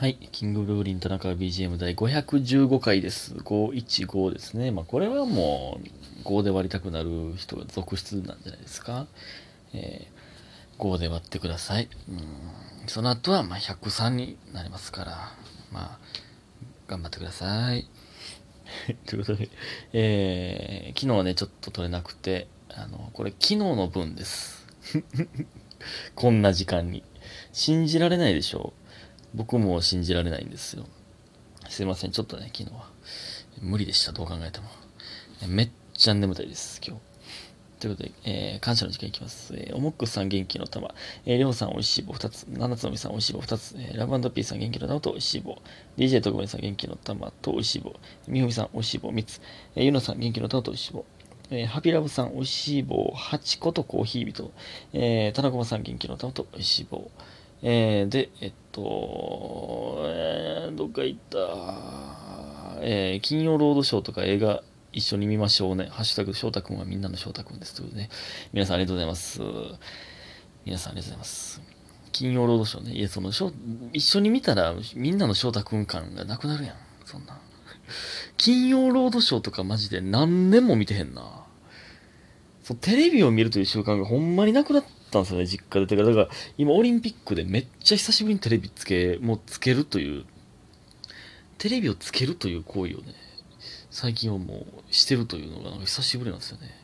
はい。キングブルーリン田中 BGM 第515回です。515ですね。まあ、これはもう、5で割りたくなる人が続出なんじゃないですか。えー、5で割ってください。うん。その後は、まあ、103になりますから、まあ、頑張ってください。ということで、えー、昨日はね、ちょっと取れなくて、あの、これ昨日の分です。こんな時間に。信じられないでしょう僕も信じられないんですよ。すいません、ちょっとね、昨日は。無理でした、どう考えても。めっちゃ眠たいです、今日。ということで、えー感謝の時間いきます。えー、おもっくさん元気の玉、えー、りょうさんおいしい棒。2つ、七つのみさんおいしい棒。2つ、えーラブピーさん元気の玉とおいしい棒、DJ 特命さん元気の玉とおいしい棒、みほみさんおいしい棒。3つ、えーゆのさん元気の玉とおいしい棒、えーハピラブさんおいしい棒。8個とコーヒー人、えー、田中さん元気の玉とおいしい棒、えーで、えっと、えーどっか行った、えー金曜ロードショーとか映画一緒に見ましょうね。ハッシュタグ、翔太くんはみんなの翔太くんです。ということでね。皆さんありがとうございます。皆さんありがとうございます。金曜ロードショーね。いや、その、一緒に見たら、みんなの翔太くん感がなくなるやん。そんな。金曜ロードショーとかマジで何年も見てへんな。そうテレビを見るという習慣がほんまになくなってたんですよね、実家で。てか、だから、今オリンピックでめっちゃ久しぶりにテレビつけ、もうつけるという、テレビをつけるという行為をね、最近はもうしてるというのが久しぶりなんですよね。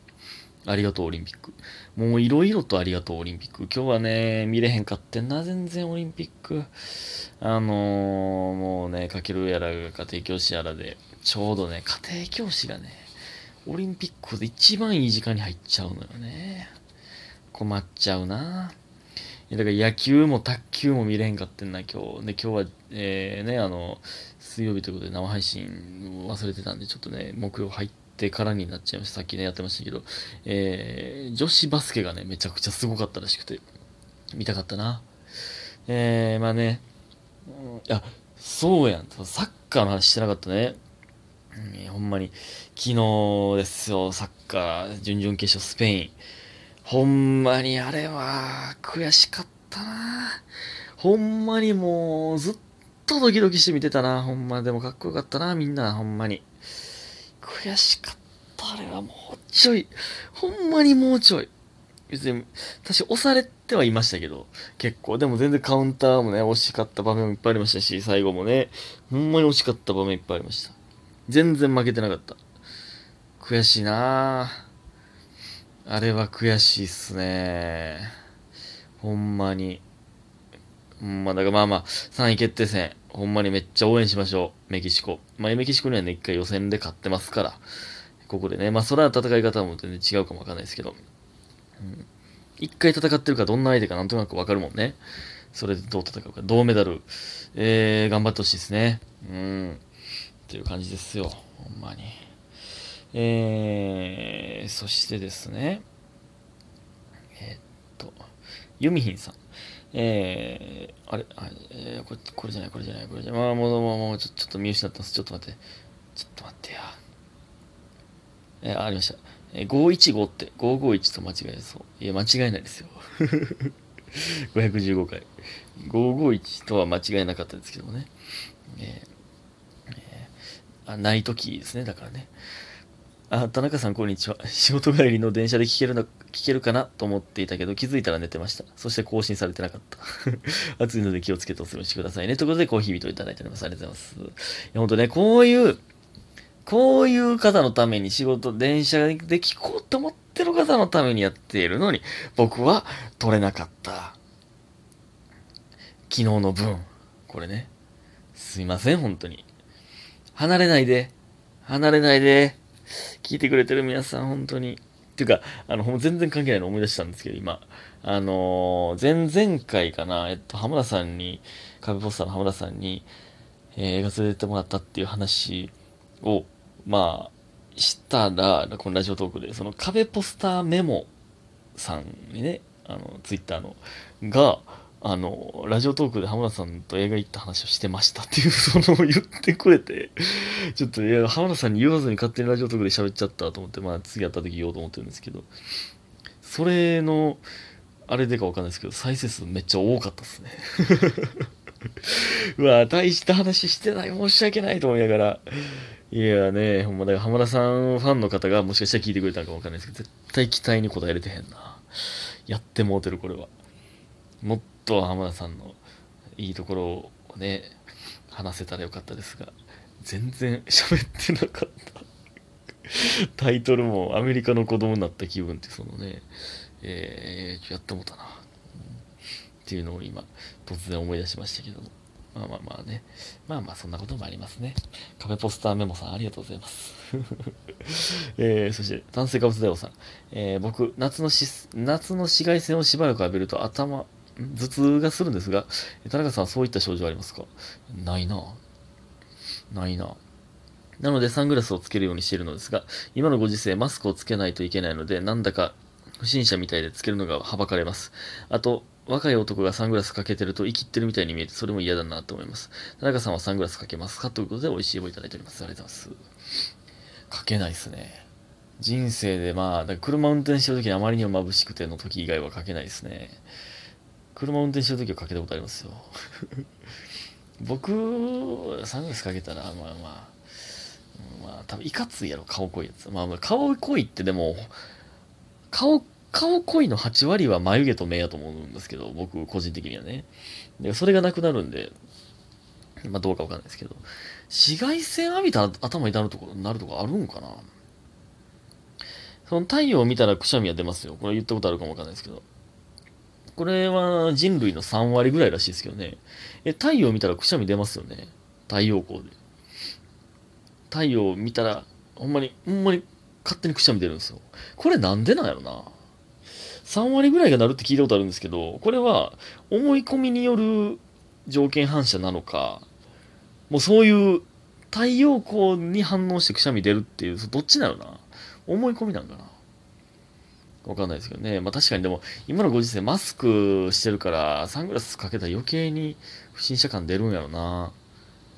ありがとうオリンピック。もういろいろとありがとうオリンピック。今日はね、見れへんかってんな、全然オリンピック。あのー、もうね、かけるやらが家庭教師やらで、ちょうどね、家庭教師がね、オリンピックで一番いい時間に入っちゃうのよね。困っちゃうな。だから野球も卓球も見れへんかってんな、今日。で、今日は、えー、ね、あの、水曜日ということで生配信忘れてたんで、ちょっとね、木曜入ってからになっちゃいました。さっきね、やってましたけど、えー、女子バスケがね、めちゃくちゃすごかったらしくて、見たかったな。えー、まあね、いや、そうやん。サッカーの話してなかったね。うんほんまに、昨日ですよ、サッカー、準々決勝スペイン。ほんまにあれは、悔しかったな。ほんまにもう、ずっとドキドキして見てたな。ほんま、でもかっこよかったな、みんな、ほんまに。悔しかった、あれはもうちょい。ほんまにもうちょい。別に、私押されてはいましたけど、結構。でも全然カウンターもね、惜しかった場面もいっぱいありましたし、最後もね、ほんまに惜しかった場面いっぱいありました。全然負けてなかった。悔しいなぁ。あれは悔しいっすね。ほんまに。ほんま、だからまあまあ、3位決定戦、ほんまにめっちゃ応援しましょう。メキシコ。まあ、メキシコにはね、一回予選で勝ってますから。ここでね、まあ、それは戦い方も全然違うかもわかんないですけど。うん。一回戦ってるからどんな相手かなんとなくわかるもんね。それでどう戦うか。銅メダル、えー、頑張ってほしいですね。うん。っていう感じですよ。ほんまに。えー、そしてですね、えーっと、ユミヒンさん。えー、あれ、あえーこれ、これじゃない、これじゃない、これじゃない。まあ、もう、もう、もう、ちょちょっと見失ってます。ちょっと待って。ちょっと待ってや。えーありました。えー、515って、551と間違えそう。いや、間違えないですよ。515回。551とは間違えなかったですけどもね。えーえーあ、ないときですね、だからね。あ、田中さん、こんにちは。仕事帰りの電車で聞けるの、聞けるかなと思っていたけど、気づいたら寝てました。そして更新されてなかった。暑いので気をつけてお過ごしくださいね。ということで、コーヒー人いただいております。ありがとうございます。いや、ほんとね、こういう、こういう方のために仕事、電車で聞こうと思ってる方のためにやっているのに、僕は取れなかった。昨日の分。これね。すいません、本当に。離れないで。離れないで。聞いてくれてる皆さん、本当に。っていうか、あの、全然関係ないの思い出したんですけど、今。あのー前々回かな、えっと、浜田さんに、壁ポスターの浜田さんに、えー映画連れてってもらったっていう話を、まあ、したら、このラジオトークで、その壁ポスターメモさんにね、あの、ツイッターの、が、あの、ラジオトークで浜田さんと映画行った話をしてましたっていう、その言ってくれて、ちょっと、いや、浜田さんに言わずに勝手にラジオトークで喋っちゃったと思って、まあ、次会った時言おうと思ってるんですけど、それの、あれでかわかんないですけど、再生数めっちゃ多かったですね。うわ、大した話してない。申し訳ないと思いながら。いやね、ほんまだから浜田さんファンの方がもしかしたら聞いてくれたのかわかんないですけど、絶対期待に応えれてへんな。やってもうてる、これは。もっと浜田さんのいいところをね、話せたらよかったですが、全然喋ってなかった。タイトルもアメリカの子供になった気分ってそのね、えー、やってもたな。っていうのを今、突然思い出しましたけども。まあまあまあね。まあまあそんなこともありますね。カフェポスターメモさんありがとうございます。えー、そして、炭水化物大王さん。えー、僕、夏のし、夏の紫外線をしばらく浴びると頭、頭痛がするんですが、田中さんはそういった症状ありますか？ないなないななのでサングラスをつけるようにしているのですが、今のご時世マスクをつけないといけないので、なんだか不審者みたいでつけるのがはばかれます。あと、若い男がサングラスかけてると生きってるみたいに見えて、それも嫌だなと思います。田中さんはサングラスかけますか？ということで、美味しい棒いただいております。ありがとうございます。かけないっすね。人生でまあ、車運転してるときにあまりにも眩しくての時以外はかけないですね。車運転してるときはかけたことありますよ。僕、サングラスかけたら、まあまあ、まあ多分いかついやろ、顔濃いやつ。まあまあ、顔濃いってでも、顔顔濃いの8割は眉毛と目やと思うんですけど、僕個人的にはね。でそれがなくなるんで、まあどうかわかんないですけど、紫外線浴びたら頭痛むとこなるとこあるんかなその太陽を見たらくしゃみは出ますよ。これ言ったことあるかもわかんないですけど。これは人類の3割ぐらいらしいですけどね。え、太陽見たらくしゃみ出ますよね。太陽光で。太陽見たら、ほんまに、ほんまに勝手にくしゃみ出るんですよ。これなんでなんやろな。3割ぐらいがなるって聞いたことあるんですけど、これは思い込みによる条件反射なのか、もうそういう太陽光に反応してくしゃみ出るっていう、どっちなのな思い込みなんかなわかんないですけどね。まあ確かにでも、今のご時世マスクしてるから、サングラスかけたら余計に不審者感出るんやろな。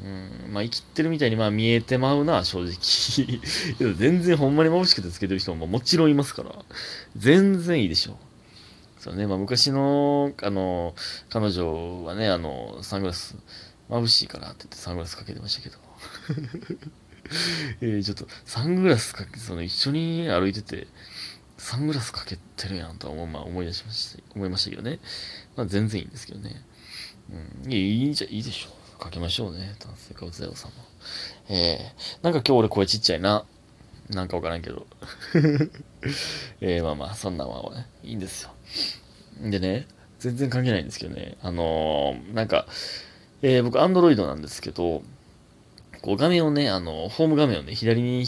うん、まあ生きてるみたいにまあ見えてまうな、正直。全然ほんまに眩しくてつけてる人ももちろんいますから。全然いいでしょう。そうね、まあ昔の、あの、彼女はね、あの、サングラス眩しいからって言ってサングラスかけてましたけど。えー、ちょっと、サングラスかけて、その一緒に歩いてて、サングラスかけてるやんとは思,、まあ、思い出しました、思いましたけどね。まあ全然いいんですけどね。うん、いいいいじゃ、いいでしょう。かけましょうね。炭水化物大王さんも。えー、なんか今日俺声ちっちゃいな。なんかわからんけど。えー、まあまあ、そんなんはね、いいんですよ。でね、全然関係ないんですけどね。あのー、なんか、えー、僕、アンドロイドなんですけど、こう画面をね、あの、ホーム画面をね、左に引っ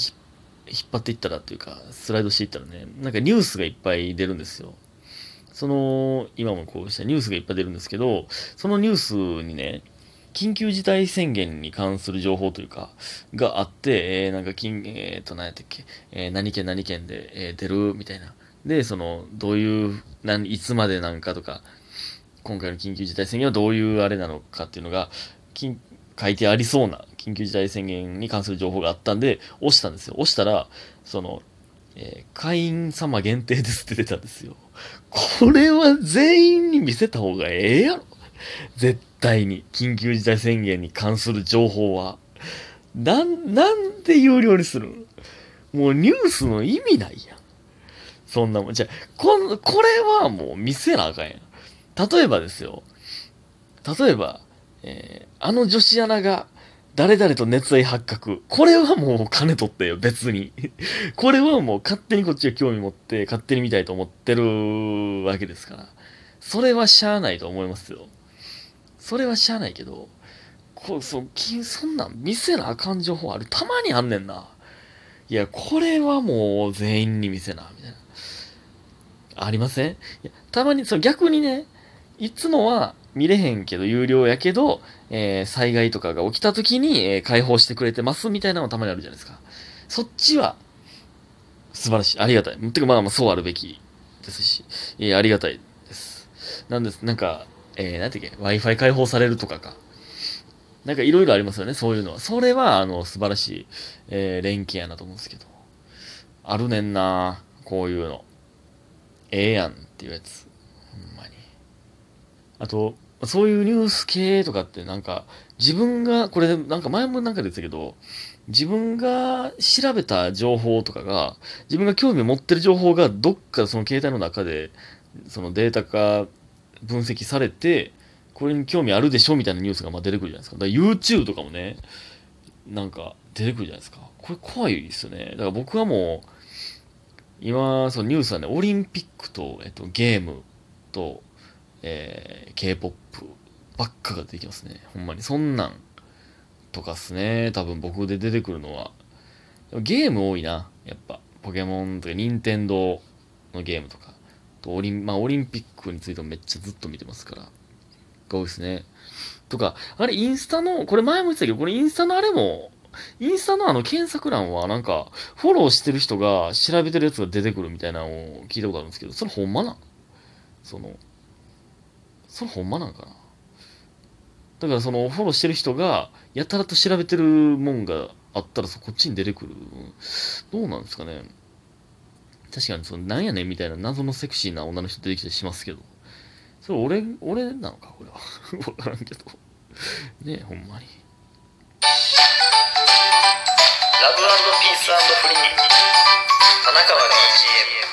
引っ張っていったらっていうか、スライドしていったらね、なんかニュースがいっぱい出るんですよ。その、今もこうしたニュースがいっぱい出るんですけど、そのニュースにね、緊急事態宣言に関する情報というか、があって、えー、なんか、金、え、ー、と、何やったっけ、えー、何県何県で、えー、出るみたいな。で、その、どういう、何、いつまでなんかとか、今回の緊急事態宣言はどういうあれなのかっていうのが、書いてありそうな緊急事態宣言に関する情報があったんで、押したんですよ。押したら、その、えー、会員様限定ですって出たんですよ。これは全員に見せた方がええやろ。絶対に。緊急事態宣言に関する情報は。なん、なんで有料にするもうニュースの意味ないやん。そんなもん。じゃこん、これはもう見せなあかんやん。例えばですよ。例えば、えー、あの女子アナが誰々と熱愛発覚。これはもう金取ってよ、別に。これはもう勝手にこっちが興味持って勝手に見たいと思ってるわけですから。それはしゃあないと思いますよ。それはしゃあないけど、こう、そ、そんなん見せなあかん情報ある。たまにあんねんな。いや、これはもう全員に見せな、みたいな。ありません？いやたまに、そ、逆にね、いつもは見れへんけど、有料やけど、えー、災害とかが起きた時に、えー、解放してくれてますみたいなのたまにあるじゃないですか。そっちは、素晴らしい。ありがたい。ってか、まあまあ、そうあるべきですし、えー、ありがたいです。なんです、なんか、えー、なんていうっけ、Wi-Fi 開放されるとかか。なんかいろいろありますよね、そういうのは。それは、あの、素晴らしい、えー、連携やなと思うんですけど。あるねんなこういうの。ええやんっていうやつ。あと、そういうニュース系とかってなんか、自分が、これなんか前もなんかで言ったけど、自分が調べた情報とかが、自分が興味を持ってる情報がどっかその携帯の中で、そのデータ化分析されて、これに興味あるでしょみたいなニュースがま出てくるじゃないですか。だから YouTube とかもね、なんか出てくるじゃないですか。これ怖いですよね。だから僕はもう、今、そのニュースはね、オリンピックと、えっと、ゲームと、えー、K-POP ばっかが出てきますね。ほんまに。そんなんとかっすね。多分僕で出てくるのは。ゲーム多いな。やっぱ。ポケモンとか、任天堂のゲームとか。とオリン、まあ、オリンピックについてもめっちゃずっと見てますから。が多いですね。とか、あれ、インスタの、これ前も言ってたけど、これインスタのあれも、インスタのあの検索欄はなんか、フォローしてる人が調べてるやつが出てくるみたいなのを聞いたことあるんですけど、それほんまなん？その、それほんまなんかな？だからそのフォローしてる人がやたらと調べてるもんがあったらそこっちに出てくる。どうなんですかね？確かにそのなんやねんみたいな謎のセクシーな女の人出てきたりしますけど。それ俺、俺なのか？これは。わからんけど。ねえ、ほんまに。ラブピースフリー田中は BGM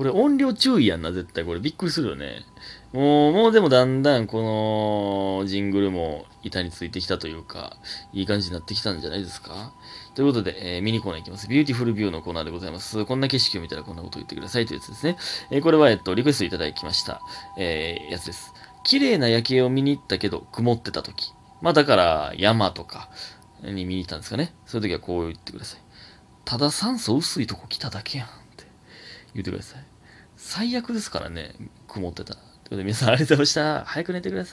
これ音量注意やんな、絶対。これびっくりするよね。もう、もうでもだんだんこのジングルも板についてきたというか、いい感じになってきたんじゃないですかということで、えーミニコーナーいきます。 beautiful view のコーナーでございます。こんな景色を見たらこんなこと言ってくださいというやつですね。えーこれは、えっと、リクエストいただきました、えーやつです。綺麗な夜景を見に行ったけど、曇ってた時。まあだから、山とかに見に行ったんですかね。そういう時はこう言ってください。ただ酸素薄いとこ来ただけやんって言ってください。最悪ですからね、曇ってた。ということで皆さんありがとうございました。早く寝てください。